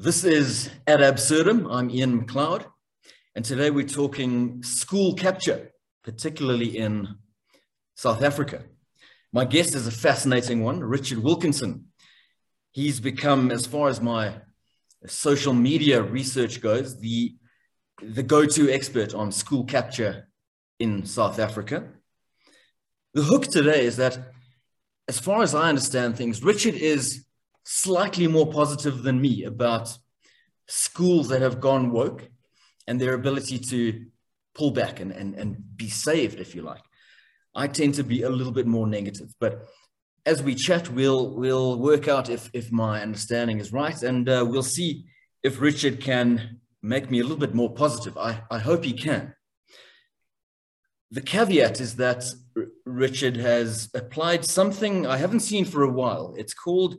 This is Ad Absurdum. I'm Ian McLeod, and today we're talking school capture, particularly in South Africa. My guest is a fascinating one, Richard Wilkinson. He's become, as far as my social media research goes, the, the go-to expert on school capture in South Africa. The hook today is that, as far as I understand things, Richard is slightly more positive than me about schools that have gone woke and their ability to pull back and, and, and be saved, if you like. I tend to be a little bit more negative, but as we chat, we'll we'll work out if if my understanding is right, and uh, we'll see if Richard can make me a little bit more positive. I, I hope he can. The caveat is that R- Richard has applied something I haven't seen for a while. It's called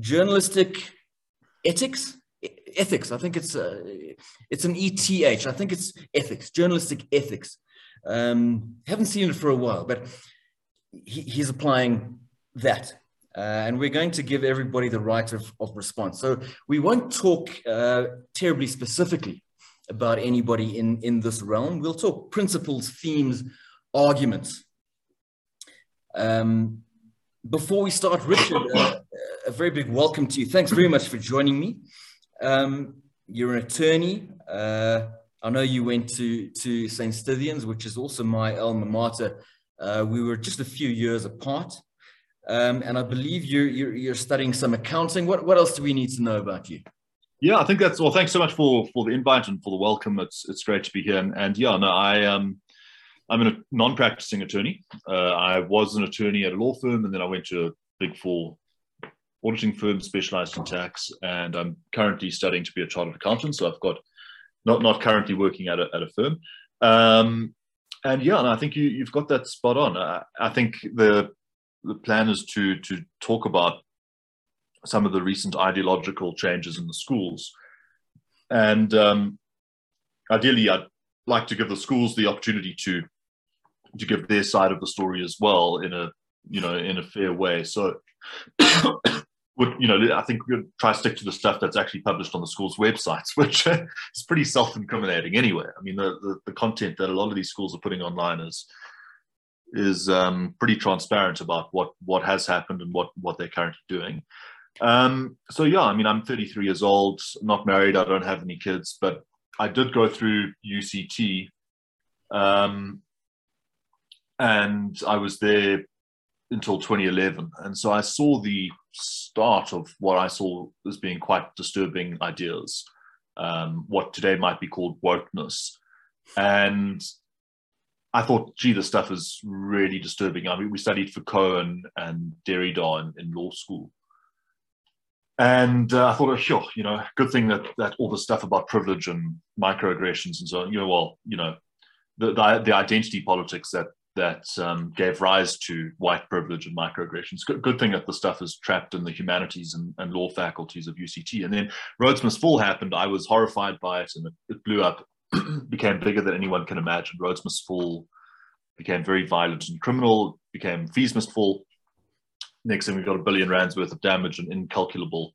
journalistic ethics? Ethics. I think it's uh, it's an eth i think it's ethics journalistic ethics. Um, haven't seen it for a while but he, he's applying that. Uh, and we're going to give everybody the right of, of response. So we won't talk uh, terribly specifically about anybody in in this realm. We'll talk principles themes arguments. Um, before we start richard uh, a very big welcome to you. Thanks very much for joining me. Um, you're an attorney. Uh, I know you went to, to St. Stithians, which is also my alma mater. Uh, we were just a few years apart. Um, and I believe you're, you're, you're, studying some accounting. What, what else do we need to know about you? Yeah, I think that's well. Thanks so much for for the invite and for the welcome. It's it's great to be here. And, and yeah, no, I um, I'm a non-practicing attorney. Uh, I was an attorney at a law firm, and then I went to a big four auditing firm specialized in tax, and I'm currently studying to be a chartered accountant. So I've got not not currently working at a, at a firm. Um, and yeah, and I think you, you've got that spot on. I, I think the the plan is to to talk about some of the recent ideological changes in the schools, and um, ideally, I'd like to give the schools the opportunity to to give their side of the story as well in a you know in a fair way. So would you know i think we would try to stick to the stuff that's actually published on the school's websites which is pretty self-incriminating anyway. I mean the, the, the content that a lot of these schools are putting online is is um, pretty transparent about what what has happened and what what they're currently doing. Um, so yeah i mean i'm 33 years old not married i don't have any kids but i did go through uct um, and i was there until 2011 and so i saw the start of what I saw as being quite disturbing ideas, um, what today might be called wokeness. And I thought, gee, this stuff is really disturbing. I mean, we studied Foucault and, and Derrida in, in law school. And uh, I thought, oh, sure, you know, good thing that, that all the stuff about privilege and microaggressions and so on, you know, well, you know, the, the, the identity politics that that um, gave rise to white privilege and microaggressions. Good, good, thing that the stuff is trapped in the humanities and, and, law faculties of UCT. And then Rhodes Must Fall happened. I was horrified by it and it, it blew up, became bigger than anyone can imagine. Rhodes Must Fall became very violent and criminal, became Fees Must Fall. Next thing, we've got a billion rands worth of damage and incalculable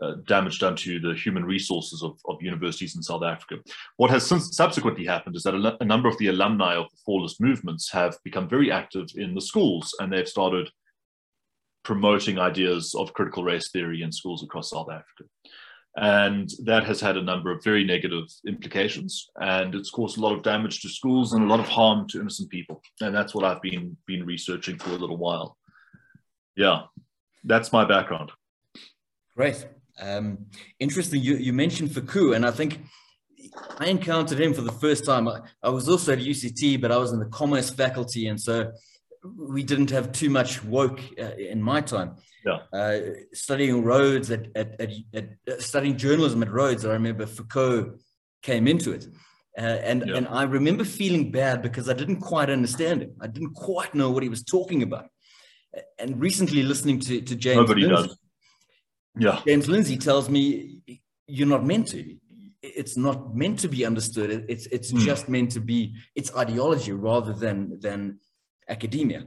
uh, damage done to the human resources of, of universities in South Africa. What has since subsequently happened is that a, a, number of the alumni of the Fallist movements have become very active in the schools and they've started promoting ideas of critical race theory in schools across South Africa. And that has had a number of very negative implications, and it's caused a lot of damage to schools and a lot of harm to innocent people. And that's what I've been been researching for a little while. Yeah, that's my background. Great. Um, interesting, you, you mentioned Foucault, and I think I encountered him for the first time. I, I, was also at UCT, but I was in the commerce faculty, and so we didn't have too much woke uh, in my time. Yeah. Uh, studying Rhodes at, at, at, at uh, studying journalism at Rhodes, I remember Foucault came into it. Uh, and, yeah. and I remember feeling bad because I didn't quite understand him. I didn't quite know what he was talking about. And recently, listening to, to James Nobody does yeah. James Lindsay tells me you're not meant to. It's not meant to be understood. It's it's mm. just meant to be. It's ideology rather than than academia.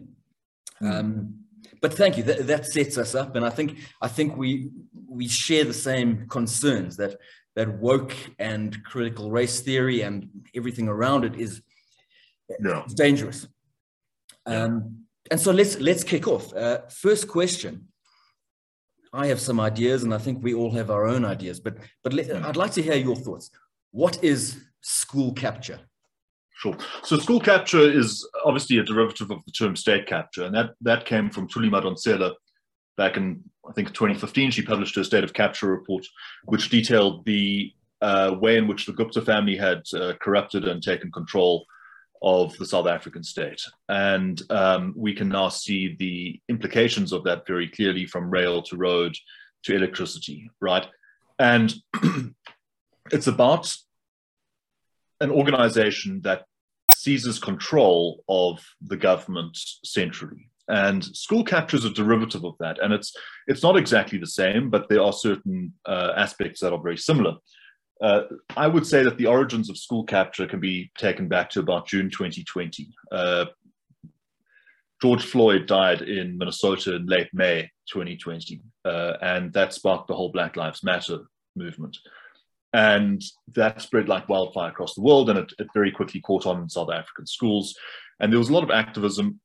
Mm. Um, but thank you. That, that sets us up, and I think I think we we share the same concerns that that woke and critical race theory and everything around it is yeah. dangerous. Um, and so let's let's kick off. Uh, first question. I have some ideas, and I think we all have our own ideas. But but let, I'd like to hear your thoughts. What is school capture? Sure. So school capture is obviously a derivative of the term state capture, and that that came from Thuli Madonsela back in I think 2015. She published her state of capture report, which detailed the uh, way in which the Gupta family had uh, corrupted and taken control of the South African state. And um, we can now see the implications of that very clearly from rail to road to electricity, right? And it's about an organization that seizes control of the government centrally. And school capture is a derivative of that. And it's, it's not exactly the same, but there are certain uh, aspects that are very similar. Uh, I would say that the origins of school capture can be taken back to about June 2020. Uh, George Floyd died in Minnesota in late May 2020, uh, and that sparked the whole Black Lives Matter movement. And that spread like wildfire across the world, and it, it very quickly caught on in South African schools. And there was a lot of activism,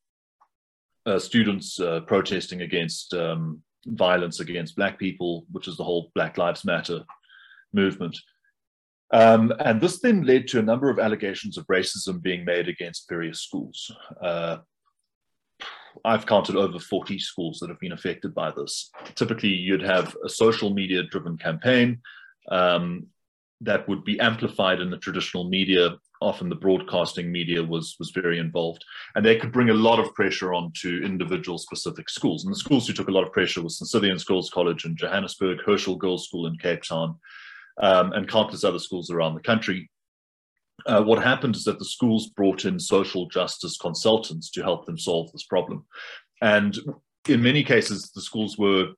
uh, students uh, protesting against um, violence against Black people, which is the whole Black Lives Matter movement. Um, and this then led to a number of allegations of racism being made against various schools. Uh, I've counted over 40 schools that have been affected by this. Typically, you'd have a social media driven campaign um, that would be amplified in the traditional media. Often the broadcasting media was, was very involved. And they could bring a lot of pressure onto individual specific schools. And the schools who took a lot of pressure was St. Stithians Girls College in Johannesburg, Herschel Girls School in Cape Town, um, and countless other schools around the country. Uh, what happened is that the schools brought in social justice consultants to help them solve this problem. And in many cases, the schools were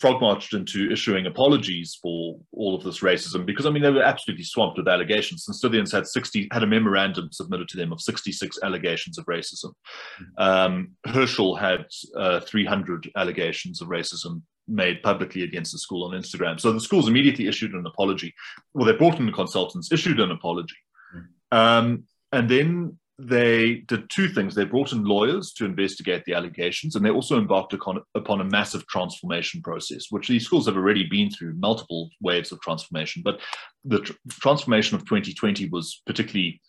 frog marched into issuing apologies for all of this racism because I mean they were absolutely swamped with allegations. And Stithians had 60 had a memorandum submitted to them of 66 allegations of racism. Mm-hmm. Um, Herschel had uh, 300 allegations of racism made publicly against the school on Instagram. So the schools immediately issued an apology. Well, they brought in the consultants, issued an apology. Mm. Um, and then they did two things. They brought in lawyers to investigate the allegations, and they also embarked upon, upon a massive transformation process, which these schools have already been through multiple waves of transformation. But the tr- transformation of 2020 was particularly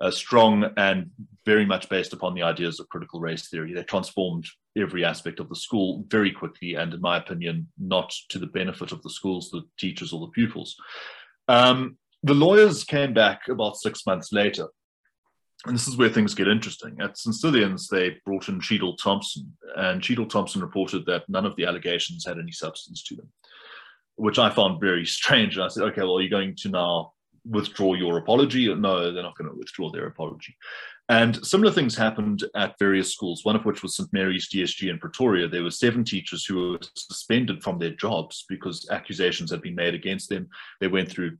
uh, strong and very much based upon the ideas of critical race theory. They transformed every aspect of the school very quickly, and in my opinion, not to the benefit of the schools, the teachers, or the pupils. Um, the lawyers came back about six months later. And this is where things get interesting. At St. They brought in Cheadle Thompson, and Cheadle Thompson reported that none of the allegations had any substance to them, which I found very strange. And I said, okay, well, are you going to now withdraw your apology? No, they're not going to withdraw their apology. And similar things happened at various schools, one of which was St. Mary's DSG in Pretoria. There were seven teachers who were suspended from their jobs because accusations had been made against them. They went through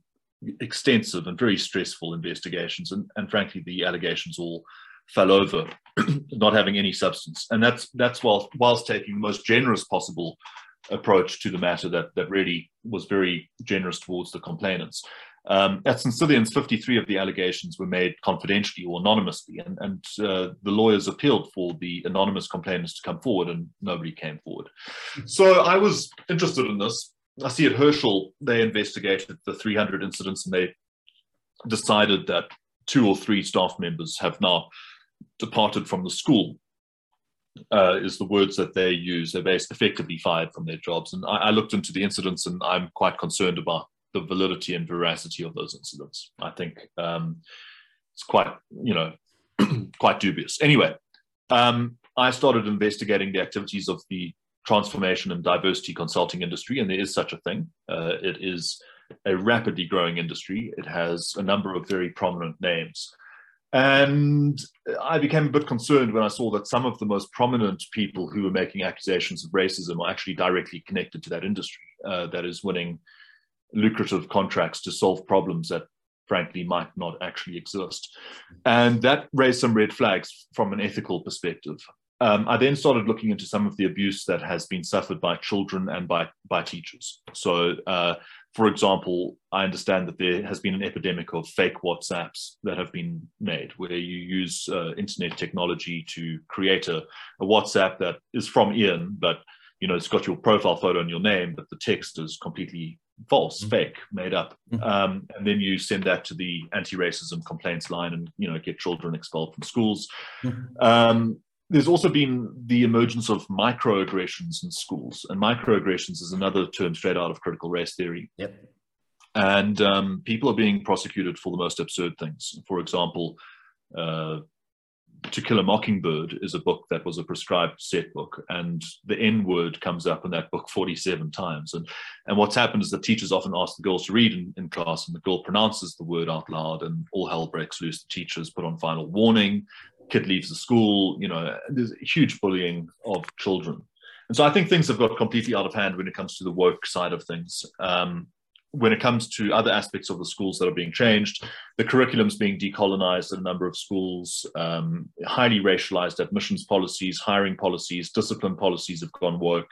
extensive and very stressful investigations, and, and frankly, the allegations all fell over, not having any substance. And that's that's whilst whilst taking the most generous possible approach to the matter that that really was very generous towards the complainants. Um, at St. Stithians, 53 of the allegations were made confidentially or anonymously, and, and uh, the lawyers appealed for the anonymous complainants to come forward, and nobody came forward. So I was interested in this. I see at Herschel, they investigated the 300 incidents and they decided that two or three staff members have now departed from the school. Uh, is the words that they use. They're basically effectively fired from their jobs. And I, I looked into the incidents and I'm quite concerned about the validity and veracity of those incidents. I think um, it's quite, you know, quite dubious. Anyway, um, I started investigating the activities of the transformation and diversity consulting industry, and there is such a thing. Uh, it is a rapidly growing industry. It has a number of very prominent names. And I became a bit concerned when I saw that some of the most prominent people who were making accusations of racism are actually directly connected to that industry uh, that is winning lucrative contracts to solve problems that frankly might not actually exist. And that raised some red flags from an ethical perspective. um, I then started looking into some of the abuse that has been suffered by children and by by teachers. So, uh, for example, I understand that there has been an epidemic of fake WhatsApps that have been made, where you use uh, internet technology to create a, a WhatsApp that is from Ian, but you know it's got your profile photo and your name, but the text is completely false, mm-hmm. fake, made up. Mm-hmm. Um, and then you send that to the anti-racism complaints line, and you know get children expelled from schools. Mm-hmm. Um, there's also been the emergence of microaggressions in schools, and microaggressions is another term straight out of critical race theory. Yep. And um, people are being prosecuted for the most absurd things. For example, uh, To Kill a Mockingbird is a book that was a prescribed set book, and the N word comes up in that book 47 times. And, and what's happened is the teachers often ask the girls to read in, in class, and the girl pronounces the word out loud, and all hell breaks loose. The teachers put on final warning kid leaves the school, you know, there's huge bullying of children. And so I think things have got completely out of hand when it comes to the woke side of things. Um, when it comes to other aspects of the schools that are being changed, the curriculum's being decolonized in a number of schools, um, highly racialized admissions policies, hiring policies, discipline policies have gone woke.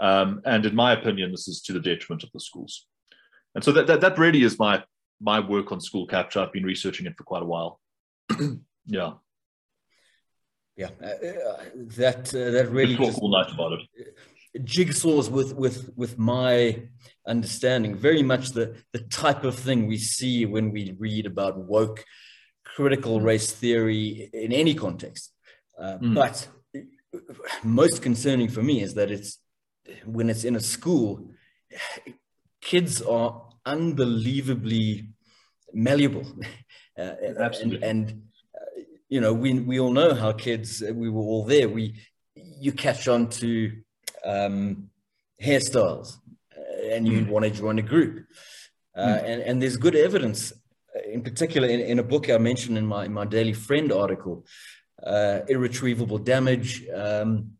Um, and in my opinion, this is to the detriment of the schools. And so that, that, that really is my, my work on school capture. I've been researching it for quite a while. yeah yeah, uh, uh, that uh, that really talk all night about it. Jigsaws with with with my understanding, very much the the type of thing we see when we read about woke critical mm. race theory in any context. Uh, mm. But most concerning for me is that it's when it's in a school, kids are unbelievably malleable. Uh, Absolutely. and, and you know, we, we all know how kids, we were all there. We, you catch on to um, hairstyles uh, and you mm. want to join a group. Uh, mm. and, and there's good evidence, uh, in particular in, in a book I mentioned in my, in my Daily Friend article, uh, Irreversible Damage. Um,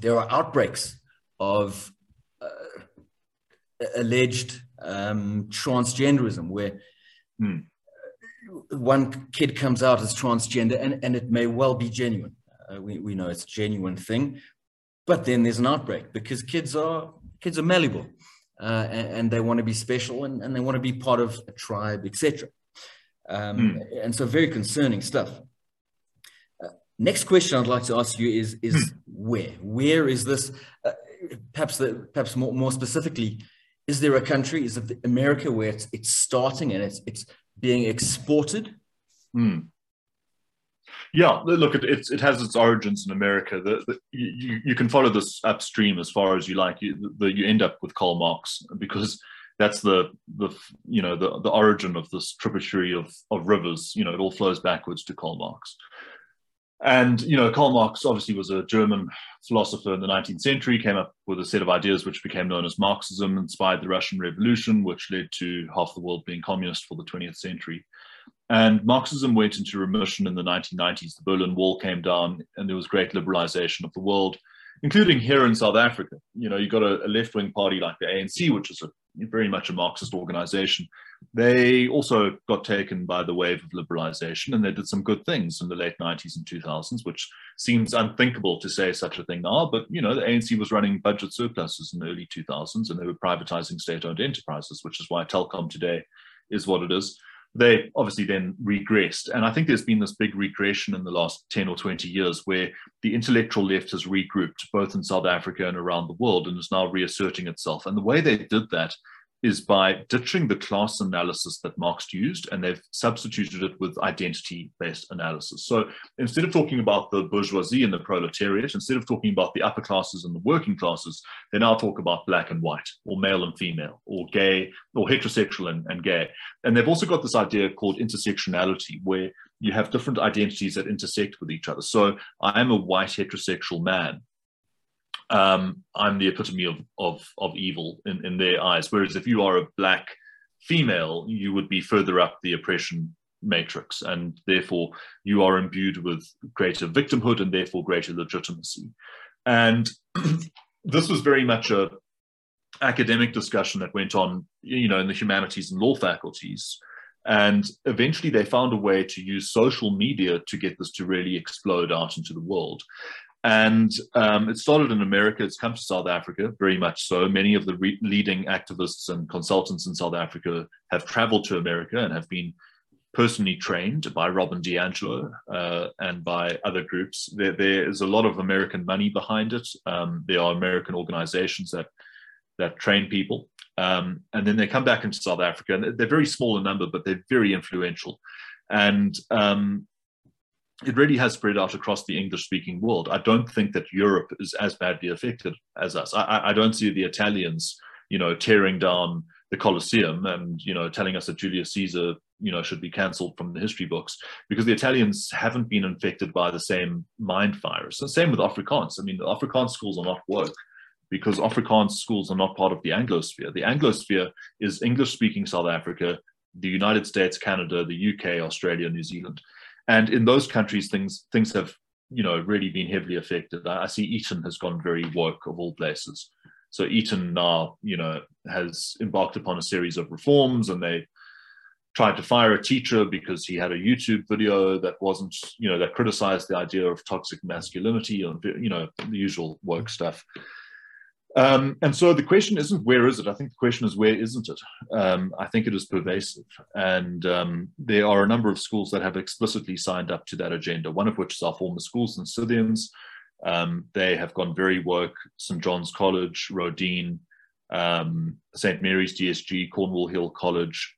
there are outbreaks of uh, alleged um, transgenderism where mm one kid comes out as transgender and, and it may well be genuine. Uh, we, we know it's a genuine thing, but then there's an outbreak because kids are kids are malleable uh, and, and, they want to be special and, and they want to be part of a tribe, etc. Um, mm. And so very concerning stuff. Uh, next question I'd like to ask you is, is mm. where? Where is this? Uh, perhaps the, perhaps more, more specifically, is there a country, is it America where it's, it's starting and it's, it's being exported? Mm. Yeah, look, it, it, it has its origins in America. The, the, you, you can follow this upstream as far as you like. You, the, you end up with Karl Marx because that's the the you know the, the origin of this tributary of, of rivers. You know, it all flows backwards to Karl Marx. And you know, Karl Marx obviously was a German philosopher in the 19th century, came up with a set of ideas which became known as Marxism, inspired the Russian Revolution, which led to half the world being communist for the 20th century. And Marxism went into remission in the 1990s. The Berlin Wall came down, and there was great liberalization of the world, including here in South Africa. You know, you got a, a left-wing party like the ANC, which is a, very much a Marxist organization, they also got taken by the wave of liberalization and they did some good things in the late 90s and 2000s, which seems unthinkable to say such a thing now. But, you know, the ANC was running budget surpluses in the early 2000s and they were privatizing state owned enterprises, which is why Telkom today is what it is. They obviously then regressed. And I think there's been this big regression in the last 10 or 20 years where the intellectual left has regrouped both in South Africa and around the world and is now reasserting itself. And the way they did that is by ditching the class analysis that Marx used and they've substituted it with identity based analysis. So instead of talking about the bourgeoisie and the proletariat, instead of talking about the upper classes and the working classes, they now talk about black and white, or male and female, or gay, or heterosexual and, and gay. And they've also got this idea called intersectionality, where you have different identities that intersect with each other. So I am a white heterosexual man um, I'm the epitome of, of, of evil in, in their eyes. Whereas if you are a black female, you would be further up the oppression matrix, and therefore you are imbued with greater victimhood and therefore greater legitimacy. And this was very much a academic discussion that went on, you know, in the humanities and law faculties. And eventually they found a way to use social media to get this to really explode out into the world. And um, it started in America. It's come to South Africa, very much so. Many of the re- leading activists and consultants in South Africa have traveled to America and have been personally trained by Robin DiAngelo uh, and by other groups. There, there is a lot of American money behind it. Um, there are American organizations that that train people, um, and then they come back into South Africa. And they're very small in number, but they're very influential. And um, it really has spread out across the English speaking world. I don't think that Europe is as badly affected as us. I, I, don't see the Italians, you know, tearing down the Colosseum and, you know, telling us that Julius Caesar, you know, should be cancelled from the history books because the Italians haven't been infected by the same mind virus. The same with Afrikaans. I mean, the Afrikaans schools are not woke because Afrikaans schools are not part of the Anglosphere. The Anglosphere is English speaking South Africa, the United States, Canada, the UK, Australia, New Zealand and in those countries, things things have you know really been heavily affected. I, see Eton has gone very woke of all places. So Eton now, you know, has embarked upon a series of reforms, and they tried to fire a teacher because he had a YouTube video that wasn't, you know, that criticized the idea of toxic masculinity and you know the usual woke stuff. Um, and so the question isn't where is it? I think the question is where isn't it? Um, I think it is pervasive. And um, there are a number of schools that have explicitly signed up to that agenda, one of which is our former schools and Stithians. Um, they have gone very woke, St. John's College, Roedean, um, St. Mary's DSG, Cornwall Hill College.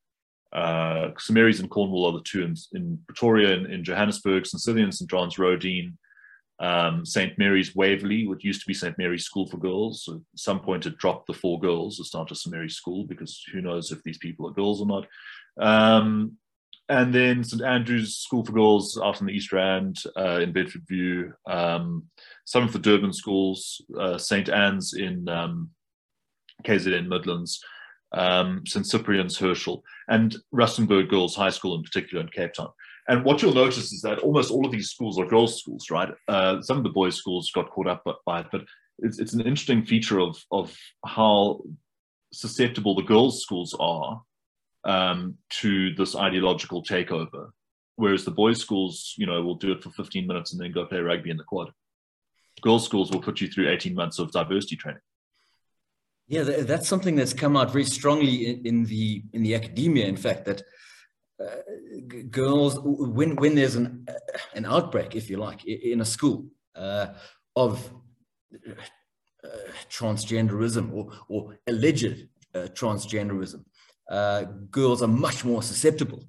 Uh, St. Mary's and Cornwall are the two in, in Pretoria and in, in Johannesburg, St. Stithian, St. John's, Roedean, um, St. Mary's Waverley, what used to be St. Mary's School for Girls. So at some point, it dropped the for girls. It's not just St. Mary's School because who knows if these people are girls or not. Um, and then St. Andrew's School for Girls out in the East Rand uh, in Bedfordview. Um, some of the Durban schools, uh, St. Anne's in um, KZN Midlands, um, St. Cyprian's Herschel, and Rustenburg Girls High School in particular in Cape Town. And what you'll notice is that almost all of these schools are girls' schools, right? Uh, some of the boys' schools got caught up by it, but it's, it's an interesting feature of, of how susceptible the girls' schools are um, to this ideological takeover, whereas the boys' schools, you know, will do it for 15 minutes and then go play rugby in the quad. Girls' schools will put you through 18 months of diversity training. Yeah, that's something that's come out very strongly in, in the in the academia. In fact, that uh, girls when when there's an an outbreak, if you like, in a school uh, of uh, transgenderism or or alleged uh, transgenderism, uh, girls are much more susceptible.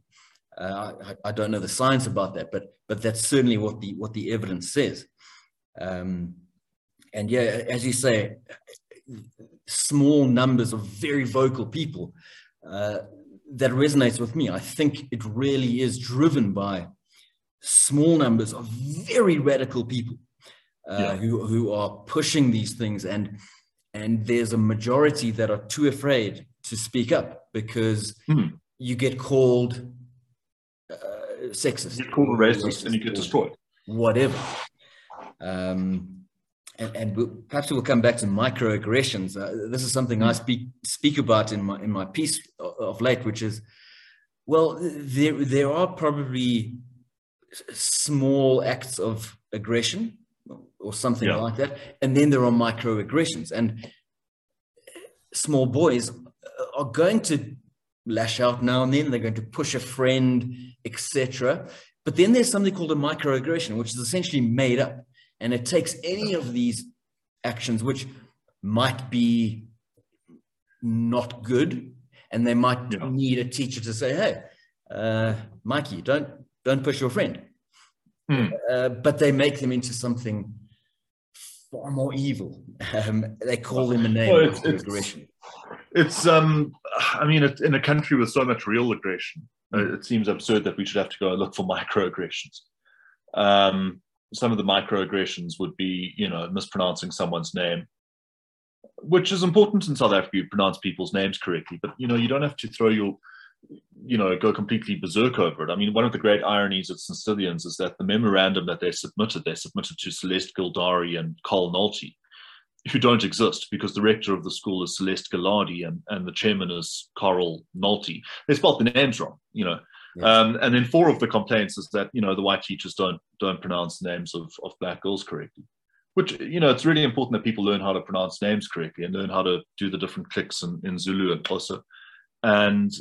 Uh, I, I, don't know the science about that, but but that's certainly what the what the evidence says. Um, and yeah, as you say, small numbers of very vocal people that resonates with me. I think it really is driven by small numbers of very radical people uh, yeah. who, who are pushing these things. And, and there's a majority that are too afraid to speak up because mm. you get called uh, sexist. You get called racist, and you get destroyed. Whatever. Um, and, and we'll, perhaps we'll come back to microaggressions. Uh, this is something I hmm. speak speak about in my in my piece of late, which is, well, there there are probably small acts of aggression or something yeah. like that, and then there are microaggressions, and small boys are going to lash out now and then. They're going to push a friend, etc. But then there's something called a microaggression, which is essentially made up and it takes any of these actions, which might be not good, and they might yeah. need a teacher to say, "Hey, uh, Mikey, don't don't push your friend," hmm. uh, but they make them into something far more evil. Um, they call them a name well, it's, it's, aggression. It's um, I mean, in a country with so much real aggression, uh, it seems absurd that we should have to go and look for microaggressions. Um, some of the microaggressions would be, you know, mispronouncing someone's name, which is important in South Africa. You pronounce people's names correctly, but you know, you don't have to throw your, you know, go completely berserk over it. I mean, one of the great ironies of St. Stithians is that the memorandum that they submitted, they submitted to Celeste Gildari and Carl Nolte, who don't exist because the rector of the school is Celeste Gillardi and, and the chairman is Carl Nolte. They spelled the names wrong, you know. Yes. Um, and then four of the complaints is that you know the white teachers don't don't pronounce the names of, of black girls correctly. Which you know it's really important that people learn how to pronounce names correctly and learn how to do the different clicks in, in Zulu and Xhosa, and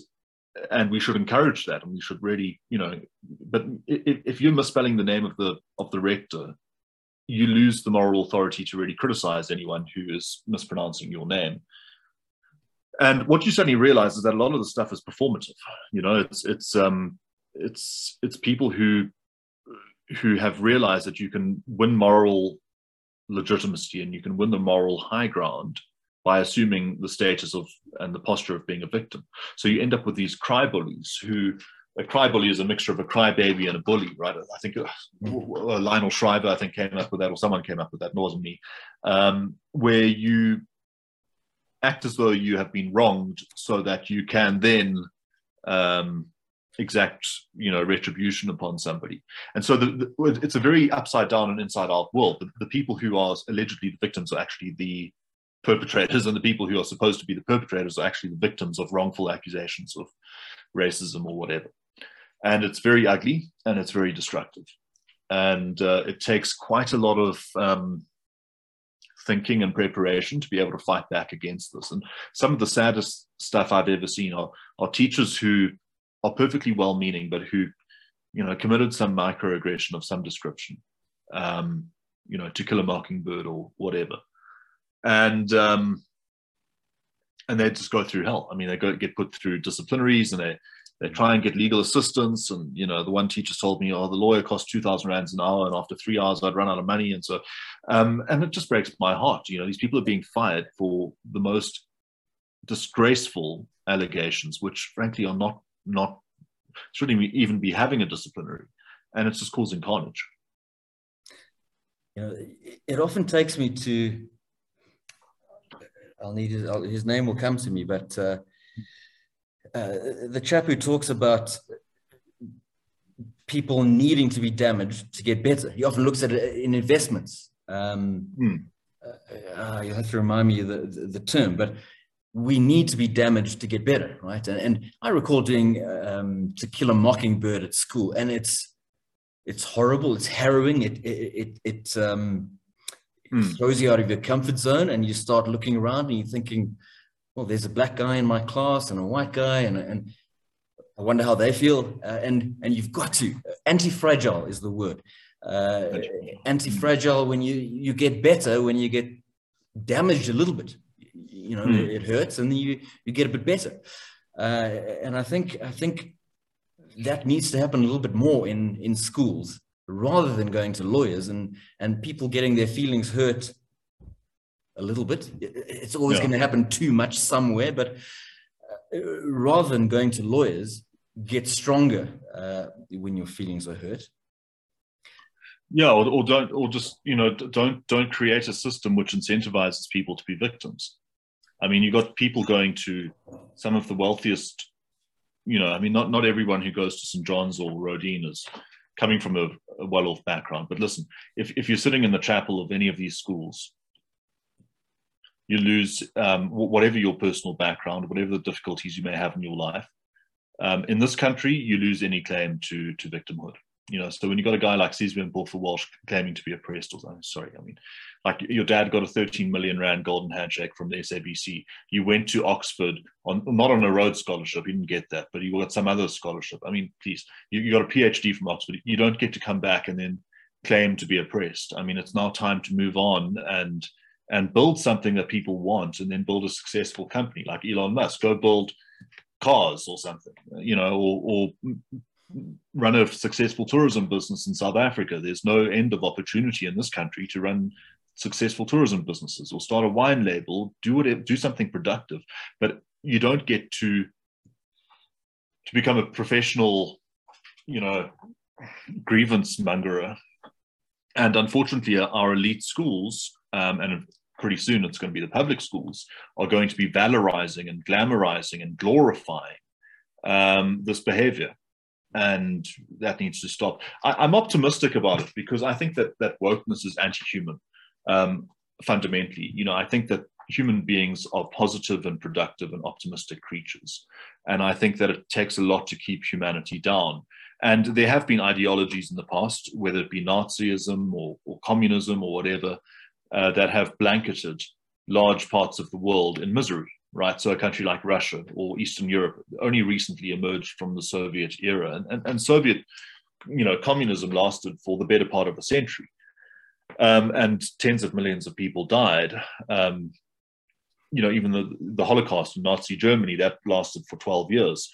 and we should encourage that and we should really you know but if, if you're misspelling the name of the of the rector you lose the moral authority to really criticize anyone who is mispronouncing your name. And what you suddenly realize is that a lot of the stuff is performative. You know it's it's um it's it's people who who have realized that you can win moral legitimacy and you can win the moral high ground by assuming the status of and the posture of being a victim. So you end up with these cry bullies who a cry bully is a mixture of a crybaby and a bully, right? I think uh, Lionel Shriver, I think, came up with that, or someone came up with that, wasn't me, um, where you act as though you have been wronged so that you can then um, exact you know retribution upon somebody. And so the, the, it's a very upside down and inside out world. The, the, people who are allegedly the victims are actually the perpetrators and the people who are supposed to be the perpetrators are actually the victims of wrongful accusations of racism or whatever. And it's very ugly and it's very destructive. And uh, it takes quite a lot of um, thinking and preparation to be able to fight back against this. And some of the saddest stuff i've ever seen are, are teachers who are perfectly well meaning, but who, you know, committed some microaggression of some description, um, you know, to kill a mockingbird or whatever. And, um, and they just go through hell. I mean, they go get put through disciplinaries and they, they try and get legal assistance. And, you know, the one teacher told me, oh, the lawyer costs 2000 rands an hour. And after three hours, I'd run out of money. And so, um, and it just breaks my heart. You know, these people are being fired for the most disgraceful allegations, which frankly are not not shouldn't even be having a disciplinary, and it's just causing carnage. You know, it often takes me to. I'll need his, his name will come to me, but uh, uh, the chap who talks about people needing to be damaged to get better. He often looks at it in investments. Um, hmm. uh, uh you have to remind me the, the, the term, but we need to be damaged to get better, right? And, and I recall doing um, To Kill a Mockingbird at school, and it's it's horrible, it's harrowing, it it it, it um, mm. throws you out of your comfort zone, and you start looking around and you're thinking, well, there's a black guy in my class and a white guy, and and I wonder how they feel, uh, and and you've got to anti-fragile is the word. Uh, anti-fragile when you you get better when you get damaged a little bit you know, mm. it hurts, and then you you get a bit better. Uh, and I think I think that needs to happen a little bit more in in schools rather than going to lawyers and and people getting their feelings hurt a little bit. It's always yeah. going to happen too much somewhere, but uh, rather than going to lawyers, get stronger uh, when your feelings are hurt. Yeah, or, or don't, or just you know, don't don't create a system which incentivizes people to be victims. I mean, you got people going to some of the wealthiest, you know, I mean, not, not everyone who goes to St. John's or Roedean is coming from a, a well off background. But listen, if, if you're sitting in the chapel of any of these schools, you lose um, whatever your personal background, whatever the difficulties you may have in your life. Um, in this country, you lose any claim to, to victimhood. You know, so when you've got a guy like Sizwe Mpofu-Walsh claiming to be oppressed or something, sorry, I mean, like your dad got a 13 million rand golden handshake from the SABC. You went to Oxford on not on a Rhodes scholarship, you didn't get that, but you got some other scholarship. I mean, please, you, you got a PhD from Oxford. You don't get to come back and then claim to be oppressed. I mean, it's now time to move on and and build something that people want, and then build a successful company like Elon Musk. Go build cars or something, you know, or, or run a successful tourism business in South Africa. There's no end of opportunity in this country to run successful tourism businesses or start a wine label, do whatever, do something productive. But you don't get to to become a professional, you know, grievance mongerer. And unfortunately, our elite schools, um, and pretty soon it's going to be the public schools, are going to be valorizing and glamorizing and glorifying um, this behavior and that needs to stop. I, am optimistic about it because I think that that wokeness is anti-human um, fundamentally. You know, I think that human beings are positive and productive and optimistic creatures. And I think that it takes a lot to keep humanity down. And there have been ideologies in the past, whether it be Nazism or, or communism or whatever, uh, that have blanketed large parts of the world in misery, right? So a country like Russia or Eastern Europe only recently emerged from the Soviet era, and, and, and Soviet, you know, communism lasted for the better part of a century, um, and tens of millions of people died. Um, you know, even the, the Holocaust in Nazi Germany that lasted for 12 years.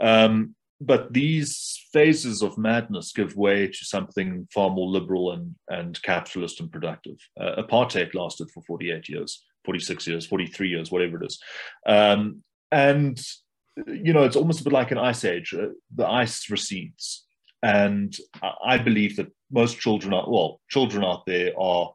Um, but these phases of madness give way to something far more liberal and, and capitalist and productive. Uh, apartheid lasted for 48 years, 46 years, 43 years, whatever it is. Um, and, you know, it's almost a bit like an ice age. Uh, the ice recedes. And I believe that most children are, well, children out there are,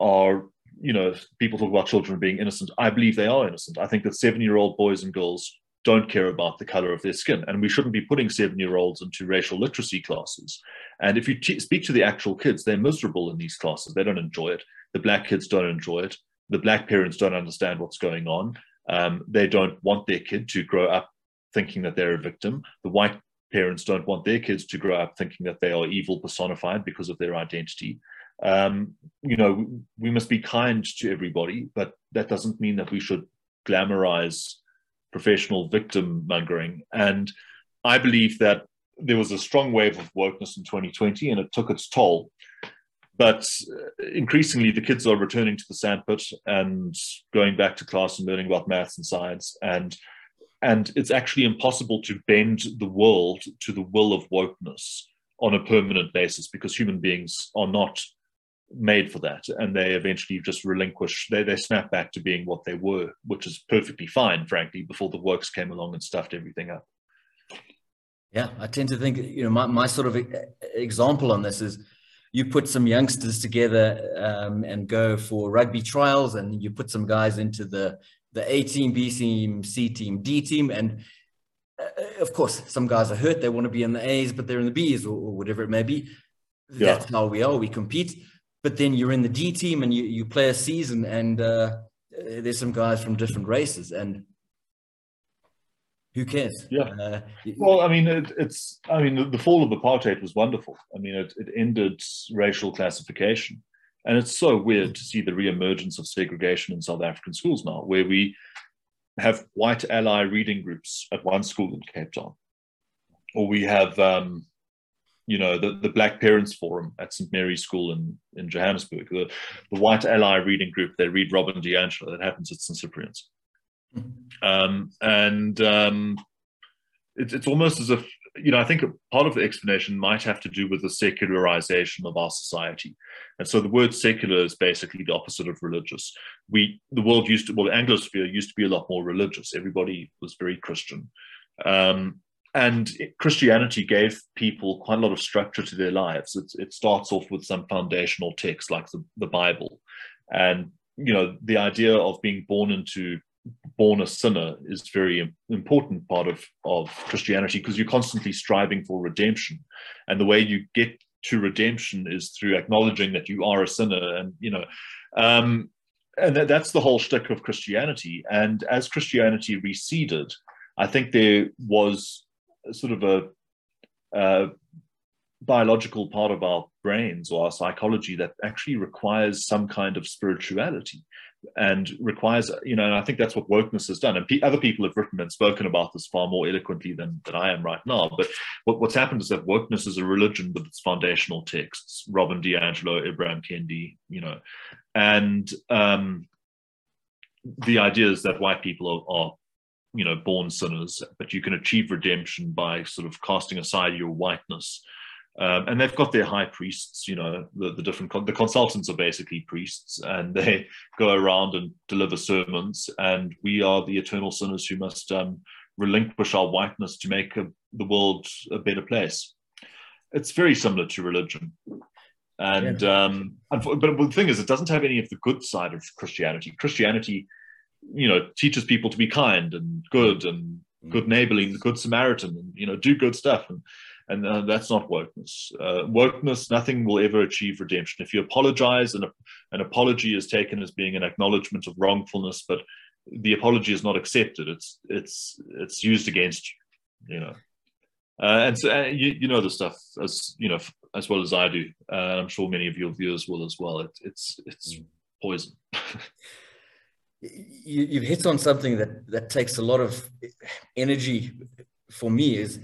are you know, people talk about children being innocent. I believe they are innocent. I think that seven year old boys and girls don't care about the color of their skin. And we shouldn't be putting seven year olds into racial literacy classes. And if you t- speak to the actual kids, they're miserable in these classes. They don't enjoy it. The black kids don't enjoy it. The black parents don't understand what's going on. Um, they don't want their kid to grow up thinking that they're a victim. The white parents don't want their kids to grow up thinking that they are evil personified because of their identity. Um, you know, we must be kind to everybody, but that doesn't mean that we should glamorize professional victim mongering. And I believe that there was a strong wave of wokeness in 2020 and it took its toll. But uh, increasingly, the kids are returning to the sandpit and going back to class and learning about maths and science. And, and it's actually impossible to bend the world to the will of wokeness on a permanent basis because human beings are not made for that. And they eventually just relinquish they, they snap back to being what they were which is perfectly fine frankly before the works came along and stuffed everything up. Yeah i tend to think you know my, my sort of example on this is you put some youngsters together um, and go for rugby trials and you put some guys into the the a team b team c team d team and uh, of course some guys are hurt they want to be in the a's but they're in the b's or, or whatever it may be that's yeah. how we are we compete but then you're in the D team and you, you play a season and uh, there's some guys from different races and who cares? Yeah. Uh, well, I mean, it, it's, I mean, the fall of apartheid was wonderful. I mean, it, it ended racial classification. And it's so weird to see the reemergence of segregation in South African schools now, where we have white ally reading groups at one school in Cape Town, or we have um, you know, the, the Black Parents Forum at St. Mary's School in, in Johannesburg, the, the White Ally reading group, they read Robin DiAngelo, that happens at St. Cyprian's. Mm-hmm. Um, and um, it, it's almost as if, you know, I think part of the explanation might have to do with the secularization of our society. And so the word secular is basically the opposite of religious. We, the world used to, well, the Anglosphere used to be a lot more religious. Everybody was very Christian. Um, and Christianity gave people quite a lot of structure to their lives. It, it starts off with some foundational texts like the, the, Bible, and you know the idea of being born into born a sinner is very important part of of Christianity because you're constantly striving for redemption, and the way you get to redemption is through acknowledging that you are a sinner, and you know. Um, and that's the whole shtick of Christianity. And as Christianity receded, I think there was sort of a, a biological part of our brains or our psychology that actually requires some kind of spirituality and requires you know and i think that's what wokeness has done. And other people have written and spoken about this far more eloquently than, than i am right now. But what, what's happened is that wokeness is a religion with its foundational texts robin diangelo ibram kendi you know. And um, the idea is that white people are, are you know born sinners but you can achieve redemption by sort of casting aside your whiteness um, and they've got their high priests you know the, the different the consultants are basically priests and they go around and deliver sermons. And we are the eternal sinners who must um, relinquish our whiteness to make a, the world a better place. It's very similar to religion. And yeah. um, but the thing is it doesn't have any of the good side of christianity. Christianity you know teaches people to be kind and good and mm. good neighborly good samaritan and you know do good stuff. And and uh, that's not wokeness uh, wokeness nothing will ever achieve redemption if you apologize and a, an apology is taken as being an acknowledgement of wrongfulness but the apology is not accepted it's it's it's used against you you know uh, and so uh, you, you know the stuff as you know as well as I do. Uh, I'm sure many of your viewers will as well. It, it's it's mm. poison. you, have hit on something that that takes a lot of energy for me. Is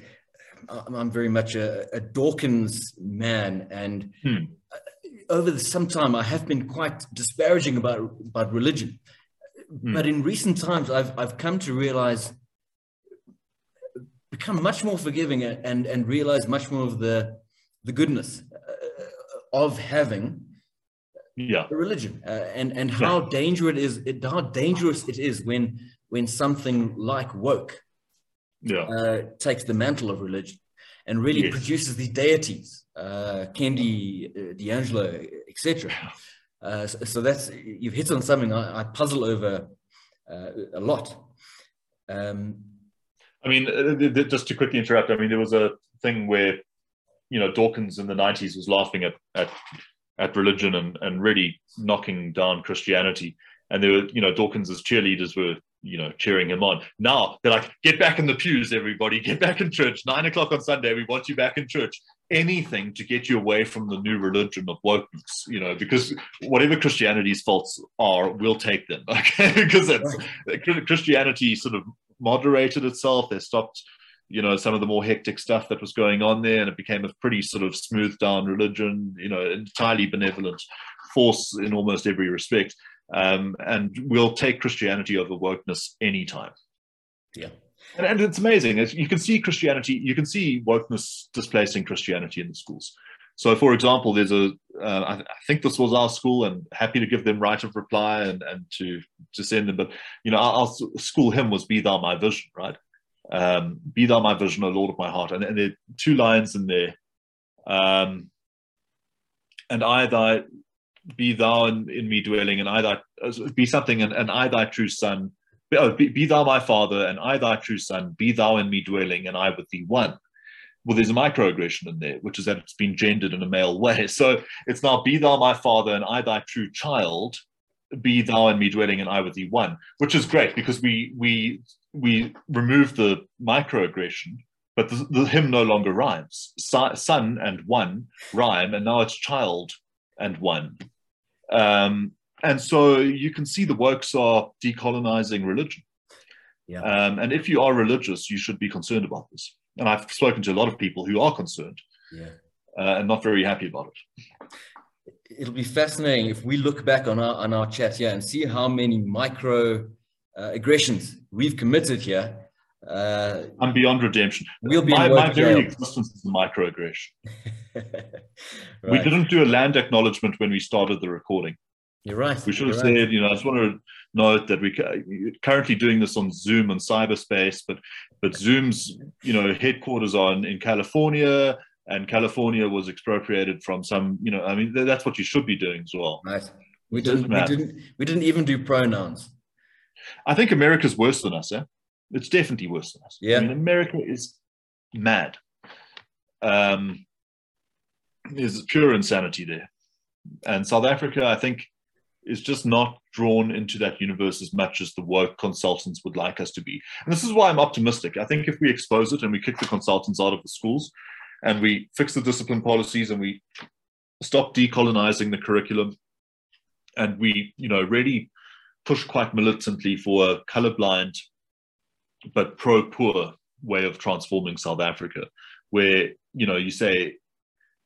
I'm very much a, a Dawkins man, and hmm. over the, some time I have been quite disparaging about about religion. Hmm. But in recent times, I've I've come to realize, become much more forgiving, and and realize much more of the the goodness uh, of having yeah. a religion, uh, and and how yeah. dangerous it is it, how dangerous it is when when something like woke yeah. uh, takes the mantle of religion and really yes. produces these deities, uh, Kendi, uh, DiAngelo, etc. Uh, so, so, that's you've hit on something I, I puzzle over uh, a lot. Um, I mean, uh, just to quickly interrupt, I mean, there was a thing where you know Dawkins in the '90s was laughing at at, at religion and and really knocking down Christianity, and there were you know Dawkins's cheerleaders were you know, cheering him on. Now they're like, get back in the pews, everybody, get back in church. Nine o'clock on Sunday, we want you back in church. Anything to get you away from the new religion of wokeness, you know, because whatever Christianity's faults are, we'll take them, okay? because it's right. Christianity sort of moderated itself. They stopped, you know, some of the more hectic stuff that was going on there, and it became a pretty sort of smooth down religion, you know, entirely benevolent force in almost every respect. Um, and we'll take Christianity over wokeness anytime. Yeah. And, and it's amazing. You can see Christianity, you can see wokeness displacing Christianity in the schools. So, for example, there's a. Uh, I, I think this was our school, and happy to give them right of reply and, and to to send them. But you know, our, our school hymn was "Be Thou My Vision," right? Um, "Be Thou My Vision, O Lord of my heart," and, and there are two lines in there. Um, and I thy be thou in, in me dwelling, and I thy be something, and, and I thy true son. Oh, be, be, thou my father, and I thy true son. Be thou in me dwelling, and I with thee one. Well, there's a microaggression in there, which is that it's been gendered in a male way. So it's now be thou my father, and I thy true child. Be thou in me dwelling, and I with thee one, which is great because we we we remove the microaggression but the, the hymn no longer rhymes. Son and one rhyme, and now it's child and one. Um, and so you can see the works are decolonizing religion. Yeah. Um, and if you are religious, you should be concerned about this. And I've spoken to a lot of people who are concerned yeah. uh, and not very happy about it. It'll be fascinating if we look back on our on our chat here and see how many micro uh, aggressions we've committed here. Uh, I'm beyond redemption. We'll be my, my very existence is a microaggression. right. We didn't do a land acknowledgement when we started the recording. You're right. We should have You're said, you know, I just want to note that we are currently doing this on Zoom and cyberspace, but but Zoom's, you know, headquarters are in, in California, and California was expropriated from some, you know, I mean, that's what you should be doing as well. Right. We didn't. We didn't. We didn't even do pronouns. I think America's worse than us. Yeah, it's definitely worse than us. Yeah. I mean, America is mad. Um, there's pure insanity there. And South Africa, I think, is just not drawn into that universe as much as the woke consultants would like us to be. And this is why I'm optimistic. I think if we expose it and we kick the consultants out of the schools and we fix the discipline policies and we stop decolonizing the curriculum and we, you know, really push quite militantly for a colorblind but pro-poor way of transforming South Africa, where, you know, you say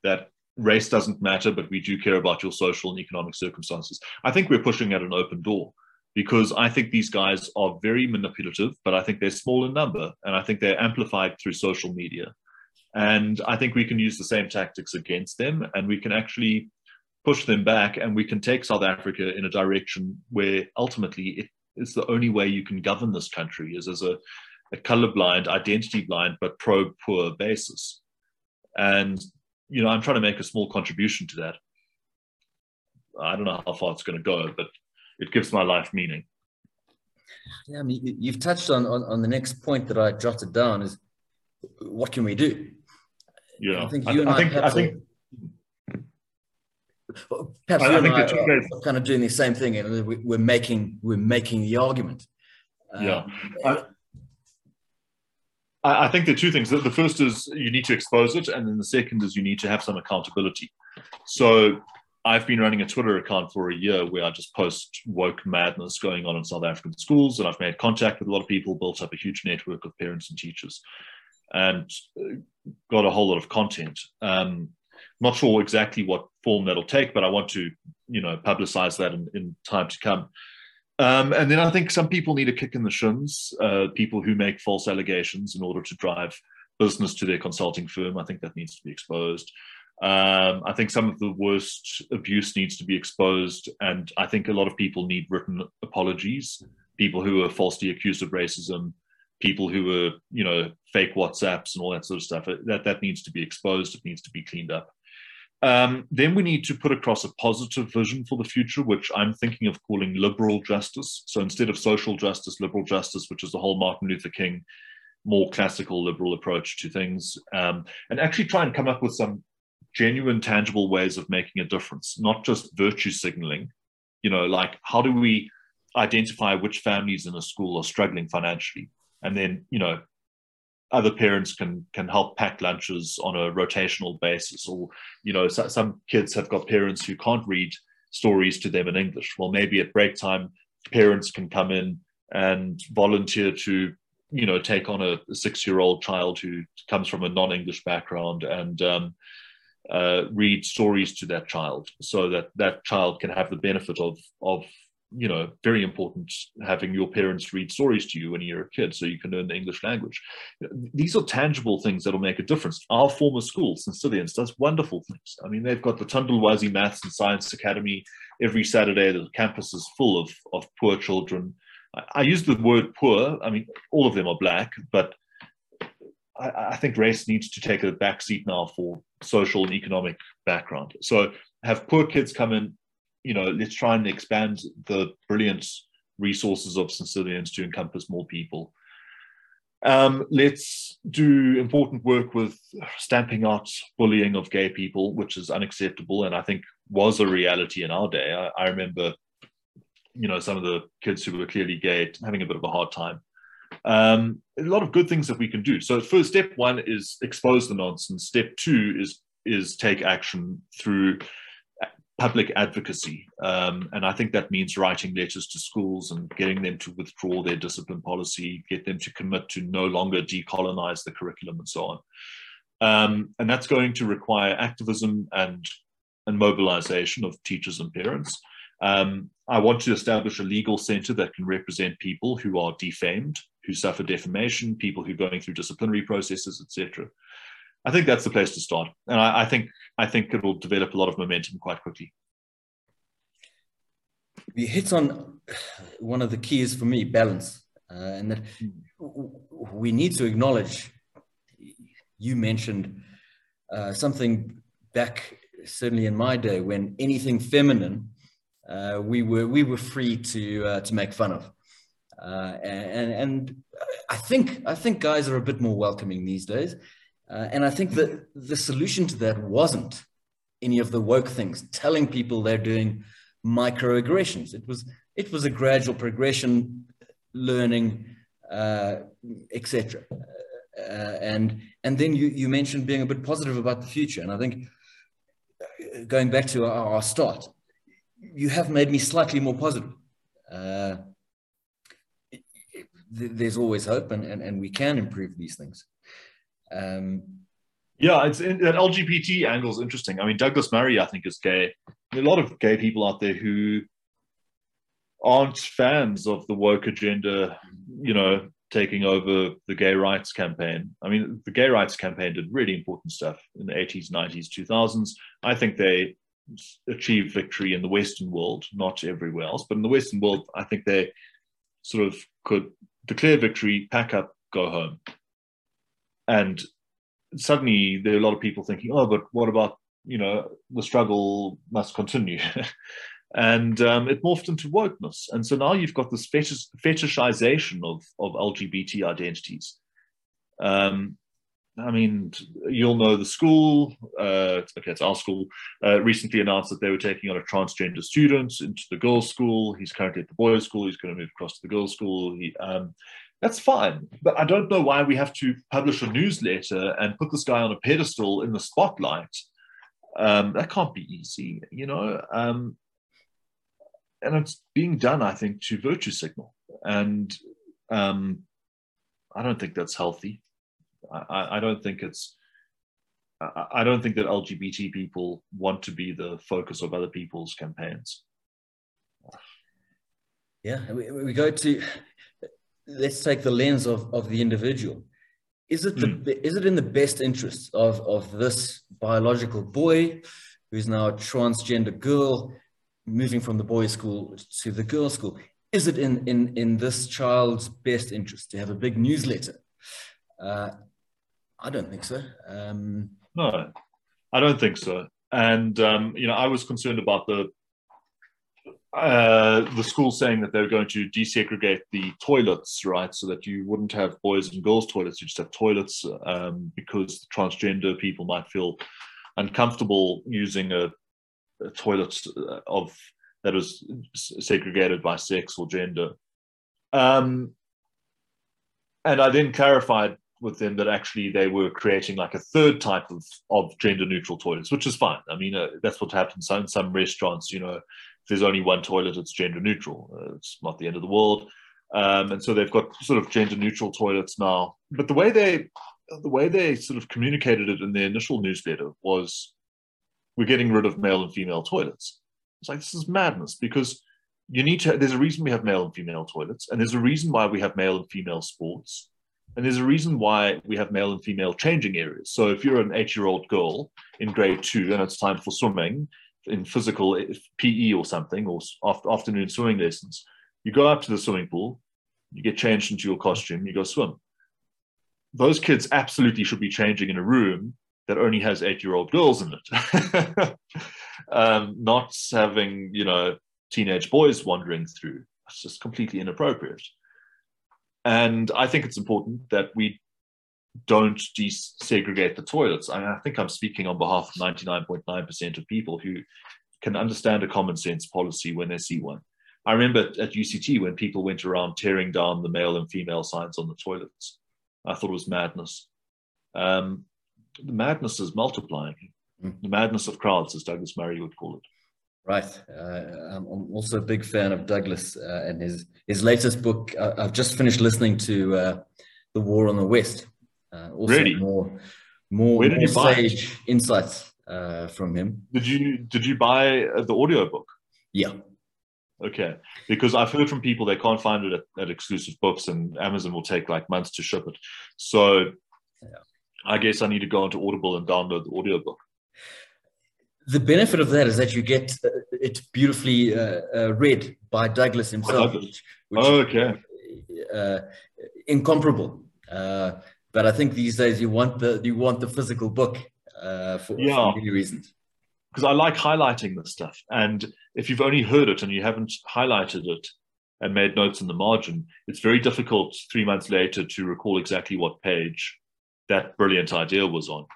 that race doesn't matter, but we do care about your social and economic circumstances. I think we're pushing at an open door because I think these guys are very manipulative, but I think they're small in number and I think they're amplified through social media. And I think we can use the same tactics against them and we can actually push them back and we can take South Africa in a direction where ultimately it is the only way you can govern this country is as a, a colorblind, identity blind, but pro poor basis. And you know, I'm trying to make a small contribution to that. I don't know how far it's going to go, but it gives my life meaning. Yeah, I mean, you've touched on, on, on the next point that I jotted down is what can we do? Yeah, I think you and I, I think, I think perhaps I, I and I are, kind of doing the same thing, and we're making we're making the argument. Yeah, um, I, I think there are two things. The first is you need to expose it, and then the second is you need to have some accountability. So I've been running a Twitter account for a year where I just post woke madness going on in South African schools, and I've made contact with a lot of people, built up a huge network of parents and teachers, and uh, got a whole lot of content. Um, not sure exactly what form that'll take, but I want to, you know, publicize that in, in time to come. Um, and then I think some people need a kick in the shins, uh, people who make false allegations in order to drive business to their consulting firm. I think that needs to be exposed. Um, I think some of the worst abuse needs to be exposed, and I think a lot of people need written apologies. People who are falsely accused of racism, people who are, you know, fake WhatsApps and all that sort of stuff. That that needs to be exposed. It needs to be cleaned up. Um, then we need to put across a positive vision for the future, which I'm thinking of calling liberal justice. So instead of social justice, liberal justice, which is the whole Martin Luther King, more classical liberal approach to things, um, and actually try and come up with some genuine, tangible ways of making a difference, not just virtue signaling. You know, like how do we identify which families in a school are struggling financially? And then, you know, other parents can can help pack lunches on a rotational basis or you know so, some kids have got parents who can't read stories to them in english. Well maybe at break time parents can come in and volunteer to you know take on a, a six year old child who comes from a non-english background and um, uh, read stories to that child so that that child can have the benefit of of you know very important having your parents read stories to you when you're a kid so you can learn the english language. These are tangible things that'll make a difference. Our former school St. Stithians does wonderful things. I mean they've got the Thandulwazi maths and science academy every saturday. The campus is full of of poor children. I, I use the word poor. I mean all of them are black but I, I think race needs to take a back seat now for social and economic background. So have poor kids come in, you know, let's try and expand the brilliant resources of Stithians to encompass more people. Um, let's do important work with stamping out bullying of gay people, which is unacceptable and I think was a reality in our day. I, I remember, you know, some of the kids who were clearly gay having a bit of a hard time. Um, a lot of good things that we can do. So first step one is expose the nonsense. Step two is is take action through public advocacy. Um, and I think that means writing letters to schools and getting them to withdraw their discipline policy, get them to commit to no longer decolonize the curriculum and so on. Um, and that's going to require activism and, and mobilization of teachers and parents. Um, I want to establish a legal center that can represent people who are defamed who suffer defamation, people who are going through disciplinary processes, etc. I think that's the place to start, and I, I, think I think it will develop a lot of momentum quite quickly. You hit on one of the keys for me, balance, uh, and that we need to acknowledge. You mentioned uh, something back, certainly in my day, when anything feminine, uh, we were we were free to uh, to make fun of. Uh, and and I think I think guys are a bit more welcoming these days, uh, and I think that the solution to that wasn't any of the woke things, telling people they're doing microaggressions. It was it was a gradual progression, learning, uh, etc. Uh, and and then you you mentioned being a bit positive about the future, and I think uh, going back to our, our start, you have made me slightly more positive. Uh, th- there's always hope and, and, and we can improve these things. Um, yeah, it's in, that LGBT angle is interesting. I mean, Douglas Murray, I think, is gay. A lot of gay people out there who aren't fans of the woke agenda, you know, taking over the gay rights campaign. I mean, the gay rights campaign did really important stuff in the 80s, 90s, 2000s. I think they achieved victory in the Western world, not everywhere else, but in the Western world, I think they sort of could declare victory, pack up, go home. And suddenly there are a lot of people thinking, oh, but what about, you know, the struggle must continue. and um, it morphed into wokeness. And so now you've got this fetish, fetishization of, of LGBT identities. Um, I mean, you'll know the school, uh, okay, it's our school, uh, recently announced that they were taking on a transgender student into the girls' school. He's currently at the boys' school. He's going to move across to the girls' school. He, um, That's fine, but I don't know why we have to publish a newsletter and put this guy on a pedestal in the spotlight. Um, that can't be easy, you know. Um, and it's being done, I think, to virtue signal, and um, I don't think that's healthy. I, I don't think it's. I don't think that LGBT people want to be the focus of other people's campaigns. Yeah, we, we go to. Let's take the lens of, of the individual. Is it the mm. is it in the best interest of, of this biological boy who's now a transgender girl moving from the boys' school to the girls' school? Is it in, in, in this child's best interest to have a big newsletter? Uh, I don't think so. Um, no, I don't think so. And um, you know, I was concerned about the uh, the school saying that they're going to desegregate the toilets, right, so that you wouldn't have boys and girls' toilets, you just have toilets um, because transgender people might feel uncomfortable using a, a toilet of that is segregated by sex or gender. Um, and I then clarified with them that actually they were creating like a third type of, of gender neutral toilets, which is fine. I mean, uh, that's what happens in some restaurants. You know, there's only one toilet, it's gender neutral. Uh, it's not the end of the world. Um, and so they've got sort of gender neutral toilets now. But the way they the way they sort of communicated it in their initial newsletter was we're getting rid of male and female toilets. It's like this is madness because you need to there's a reason we have male and female toilets, and there's a reason why we have male and female sports. And there's a reason why we have male and female changing areas. So if you're an eight-year-old girl in grade two and it's time for swimming in physical PE or something, or afternoon swimming lessons, you go up to the swimming pool, you get changed into your costume, you go swim those kids absolutely should be changing in a room that only has eight year old girls in it, um, not having, you know, teenage boys wandering through. It's just completely inappropriate. And I think it's important that we don't desegregate the toilets. I, mean, I think I'm speaking on behalf of 99.9% of people who can understand a common sense policy when they see one. I remember at UCT when people went around tearing down the male and female signs on the toilets. I thought it was madness. Um, the madness is multiplying. Mm. The madness of crowds, as Douglas Murray would call it. Right. Uh, I'm also a big fan of Douglas uh, and his his latest book. Uh, I've just finished listening to uh, The War on the West. Uh, also really? more more, more sage insights uh, from him. Did you did you buy the audio book? Yeah. Okay, because I've heard from people they can't find it at, at exclusive books, and Amazon will take like months to ship it. So, yeah. I guess I need to go onto Audible and download the audiobook. The benefit of that is that you get uh, it beautifully uh, uh, read by Douglas himself, Douglas. Which, oh, okay, uh, incomparable. But I think these days you want the you want the physical book uh, for, yeah. for many reasons because I like highlighting this stuff. And if you've only heard it and you haven't highlighted it and made notes in the margin, it's very difficult three months later to recall exactly what page that brilliant idea was on.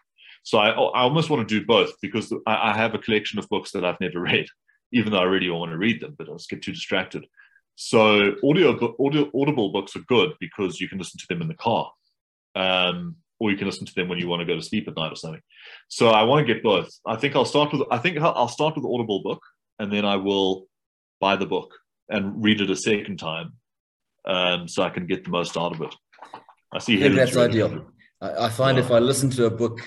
So I, I almost want to do both because I, I have a collection of books that I've never read, even though I really want to read them, but I just get too distracted. So audio, audio audible books are good because you can listen to them in the car. Um, or you can listen to them when you want to go to sleep at night or something. So I want to get both. I think I'll start with I think I'll start with the Audible book, and then I will buy the book and read it a second time, um, so I can get the most out of it. I see. Yeah, that's ideal. I, I find if I listen to a book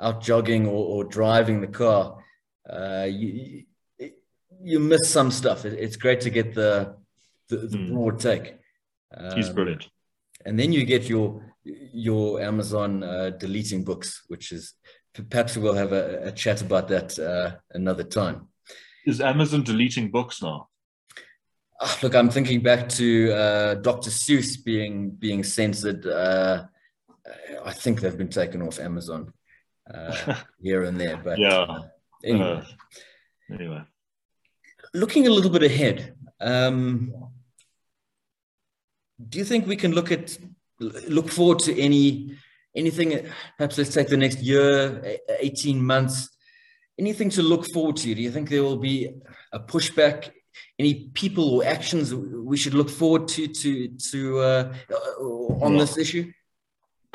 out jogging or, or driving the car, uh, you you miss some stuff. It, it's great to get the the, the mm. broad take. Um, He's brilliant. And then you get your your Amazon uh, deleting books, which is perhaps we'll have a, a chat about that uh, another time. Is Amazon deleting books now? Oh, look, I'm thinking back to uh, Dr. Seuss being being censored. Uh, I think they've been taken off Amazon uh, here and there, but yeah. Uh, anyway. anyway, looking a little bit ahead. Um, do you think we can look at look forward to any anything perhaps let's take the next year 18 months anything to look forward to do you think there will be a pushback any people or actions we should look forward to to to uh, on this issue?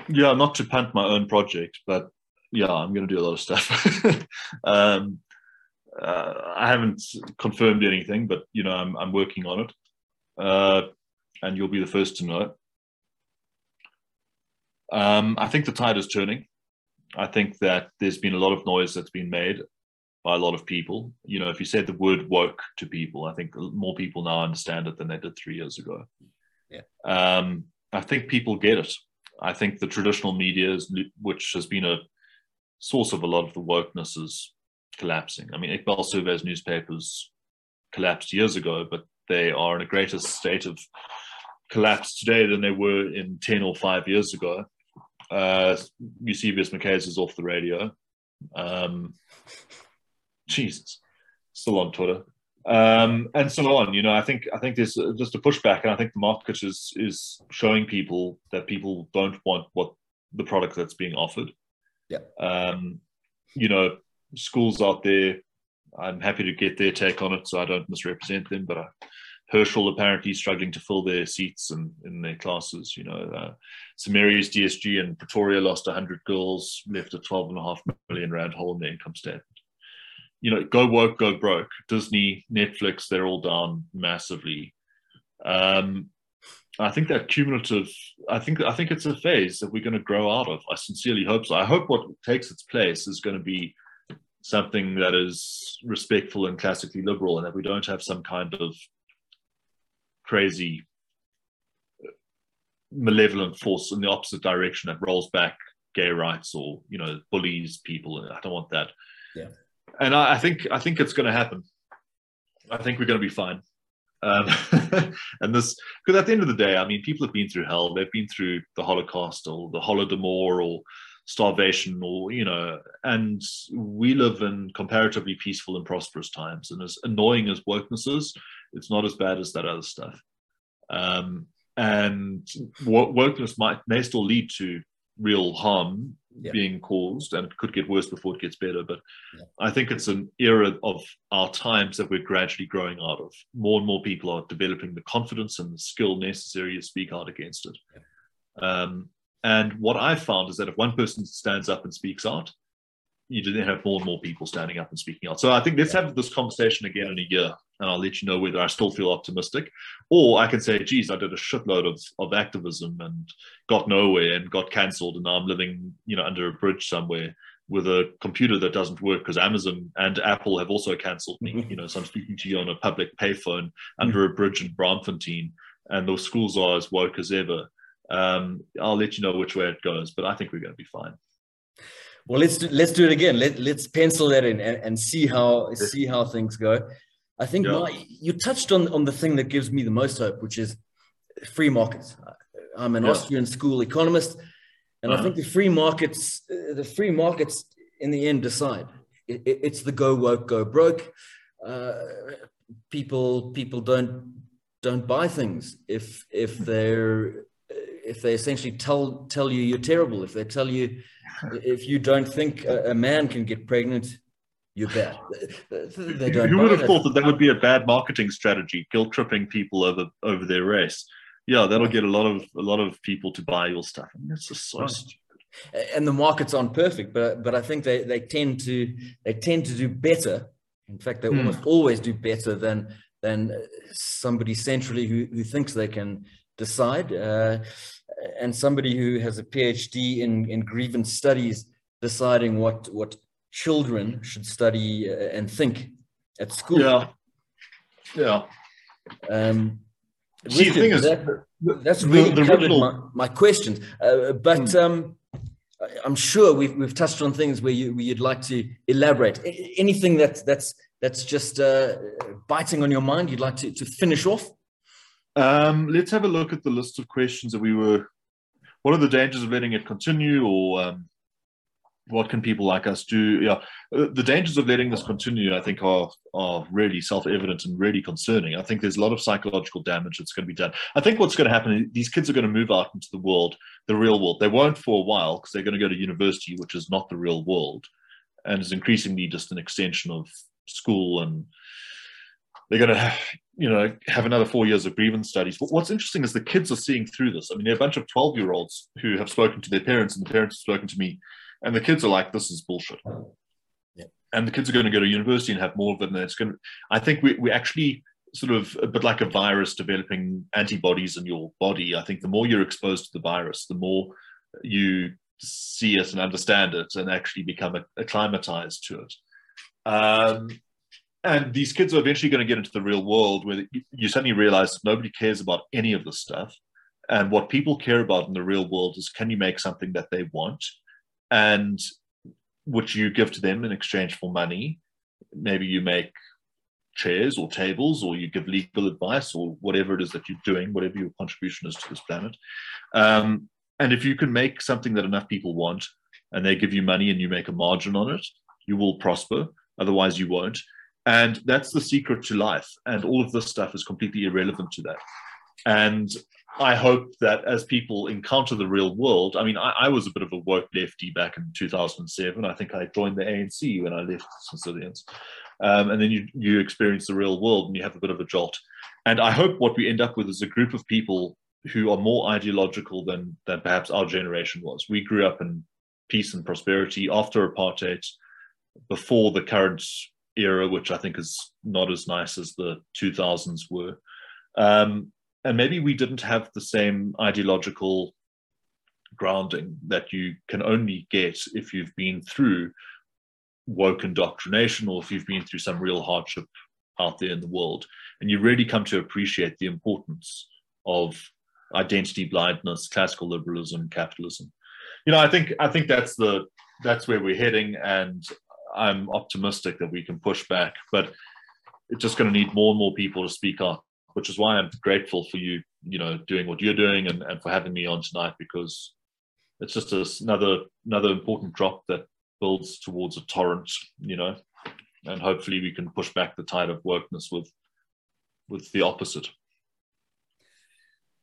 Yeah, not to punt my own project, but yeah, I'm going to do a lot of stuff. um, uh, I haven't confirmed anything, but you know, I'm I'm working on it, uh, and you'll be the first to know. Um, I think the tide is turning. I think that there's been a lot of noise that's been made by a lot of people. You know, if you said the word woke to people, I think more people now understand it than they did three years ago. Yeah. Um, I think people get it. I think the traditional media, is, which has been a source of a lot of the wokeness, is collapsing. I mean, Iqbal Survé's newspapers collapsed years ago, but they are in a greater state of collapse today than they were in 10 or 5 years ago. Uh, Eusebius McKaiser is off the radio. Um, Jesus, still on Twitter. Um, and so on. You know, I think I think there's just a pushback, and I think the market is is showing people that people don't want what the product that's being offered. Yeah. Um, you know, schools out there. I'm happy to get their take on it, so I don't misrepresent them. But I, Herschel apparently struggling to fill their seats in, in their classes. You know, uh, DSG and Pretoria lost 100 girls, left a 12.5 million rand hole in their income statement. You know, go woke, go broke. Disney, Netflix, they're all down massively. Um, I think that cumulative. I think I think it's a phase that we're going to grow out of. I sincerely hope so. I hope what takes its place is going to be something that is respectful and classically liberal, and that we don't have some kind of crazy malevolent force in the opposite direction that rolls back gay rights or you know bullies people. I don't want that. Yeah. And i, I think i think it's going to happen. I think we're going to be fine. Um, and this because at the end of the day i mean people have been through hell. They've been through the holocaust or the holodomor or starvation or you know and we live in comparatively peaceful and prosperous times. And as annoying as wokeness is it's not as bad as that other stuff um, and wokeness might may still lead to real harm yeah. being caused and it could get worse before it gets better but yeah. i think it's an era of our times that we're gradually growing out of more and more people are developing the confidence and the skill necessary to speak out against it yeah. um, and what I've found is that if one person stands up and speaks out, you then have more and more people standing up and speaking out. So I think let's have this conversation again in a year, and I'll let you know whether I still feel optimistic, or I can say, "Geez, I did a shitload of of activism and got nowhere and got cancelled, and now I'm living, you know, under a bridge somewhere." With a computer that doesn't work because Amazon and Apple have also cancelled me. Mm-hmm. You know, so I'm speaking to you on a public payphone under mm-hmm. a bridge in Braamfontein, and those schools are as woke as ever um, I'll let you know which way it goes, but I think we're going to be fine. Well, let's do, let's do it again. Let, let's pencil that in and, and see how see how things go. I think yeah. my, you touched on on the thing that gives me the most hope, which is free markets. I'm an yeah. Austrian school economist, and uh-huh. I think the free markets uh, the free markets in the end decide. It, it, it's the go woke, go broke. Uh, people people don't don't buy things if if they're if they essentially tell tell you you're terrible, if they tell you if you don't think a, a man can get pregnant, you're bad. They don't Who would have thought that that would be a bad marketing strategy, guilt tripping people over over their race? Yeah, that'll get a lot of a lot of people to buy your stuff. I mean, that's just so right. stupid. And the markets aren't perfect, but but I think they, they tend to they tend to do better. In fact, they hmm. almost always do better than than somebody centrally who, who thinks they can decide. Uh, and somebody who has a PhD in, in grievance studies deciding what, what children should study uh, and think at school. Yeah. Yeah. Um, See, Richard, is, that, that's really the, the original... my, my questions. Uh, but hmm. um, I'm sure we've, we've touched on things where, you, where you'd like to elaborate. Anything that's, that's, that's just uh, biting on your mind you'd like to, to finish off? Um, let's have a look at the list of questions that we were. What are the dangers of letting it continue, or um, what can people like us do? Yeah, uh, the dangers of letting this continue, I think, are are really self-evident and really concerning. I think there's a lot of psychological damage that's going to be done. I think what's going to happen these kids are going to move out into the world, the real world. They won't for a while because they're going to go to university, which is not the real world, and is increasingly just an extension of school and they're going to you know have another four years of grievance studies. But what's interesting is the kids are seeing through this. I mean, there are a bunch of twelve year olds who have spoken to their parents, and the parents have spoken to me, and the kids are like, "This is bullshit." Yeah. And the kids are going to go to university and have more of it, and it's going. To, I think we we actually sort of a bit like a virus developing antibodies in your body. I think the more you're exposed to the virus, the more you see it and understand it and actually become acclimatized to it. Um, and these kids are eventually going to get into the real world where you suddenly realize nobody cares about any of this stuff. And what people care about in the real world is can you make something that they want and which you give to them in exchange for money? Maybe you make chairs or tables or you give legal advice or whatever it is that you're doing, whatever your contribution is to this planet. Um, and if you can make something that enough people want and they give you money and you make a margin on it, you will prosper. Otherwise, you won't. And that's the secret to life. And all of this stuff is completely irrelevant to that. And I hope that as people encounter the real world, I mean, I, I, was a bit of a woke lefty back in 2007. I think I joined the ANC when I left Stithians. Um, and then you, you experience the real world and you have a bit of a jolt. And I hope what we end up with is a group of people who are more ideological than, than perhaps our generation was. We grew up in peace and prosperity after apartheid, before the current era, which I think is not as nice as the 2000s were. Um, and maybe we didn't have the same ideological grounding that you can only get if you've been through woke indoctrination or if you've been through some real hardship out there in the world. And you really come to appreciate the importance of identity blindness, classical liberalism, capitalism. You know, I think I think that's the that's where we're heading, and I'm optimistic that we can push back. But it's just going to need more and more people to speak up which is why I'm grateful for you, you know, doing what you're doing and, and for having me on tonight because it's just another another important drop that builds towards a torrent, you know, and hopefully we can push back the tide of wokeness with with the opposite.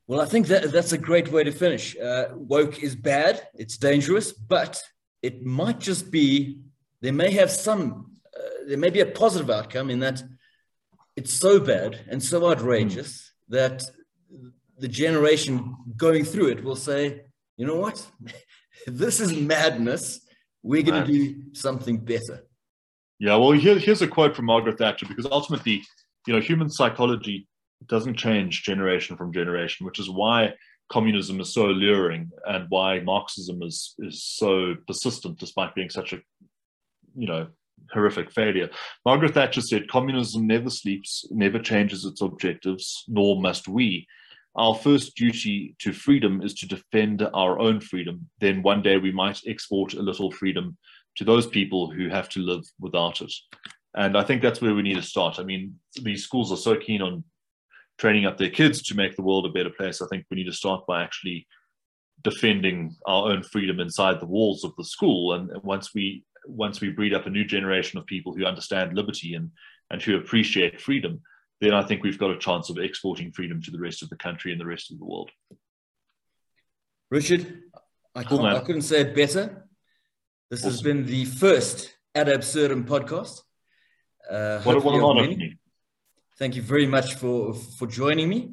Well, I think that that's a great way to finish. Uh, woke is bad; it's dangerous, but it might just be there may have some uh, there may be a positive outcome in that it's so bad and so outrageous mm. that the generation going through it will say, you know what? this is madness. We're going to do something better. Yeah, well, here, here's a quote from Margaret Thatcher because ultimately, you know, human psychology doesn't change generation from generation, which is why communism is so alluring and why Marxism is is so persistent despite being such a, you know, horrific failure. Margaret Thatcher said, Communism never sleeps, never changes its objectives, nor must we. Our first duty to freedom is to defend our own freedom. Then one day we might export a little freedom to those people who have to live without it. And I think that's where we need to start. I mean, these schools are so keen on training up their kids to make the world a better place. I think we need to start by actually defending our own freedom inside the walls of the school. And once we once we breed up a new generation of people who understand liberty and, and who appreciate freedom, then I think we've got a chance of exporting freedom to the rest of the country and the rest of the world. Richard, I, cool, I couldn't say it better. This awesome. has been the first Ad Absurdum podcast. Uh, what, what an honor me. Thank you very much for, for joining me.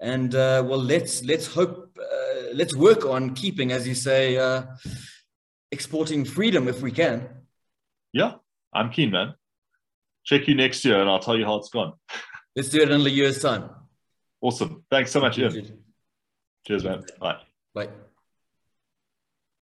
And uh, well, let's let's hope uh, let's work on keeping, as you say, uh, exporting freedom if we can. Yeah, I'm keen, man. Check you next year and I'll tell you how it's gone. Let's do it in a year's time. Awesome. Thanks so much, Ian. Cheers, man. Bye. Bye.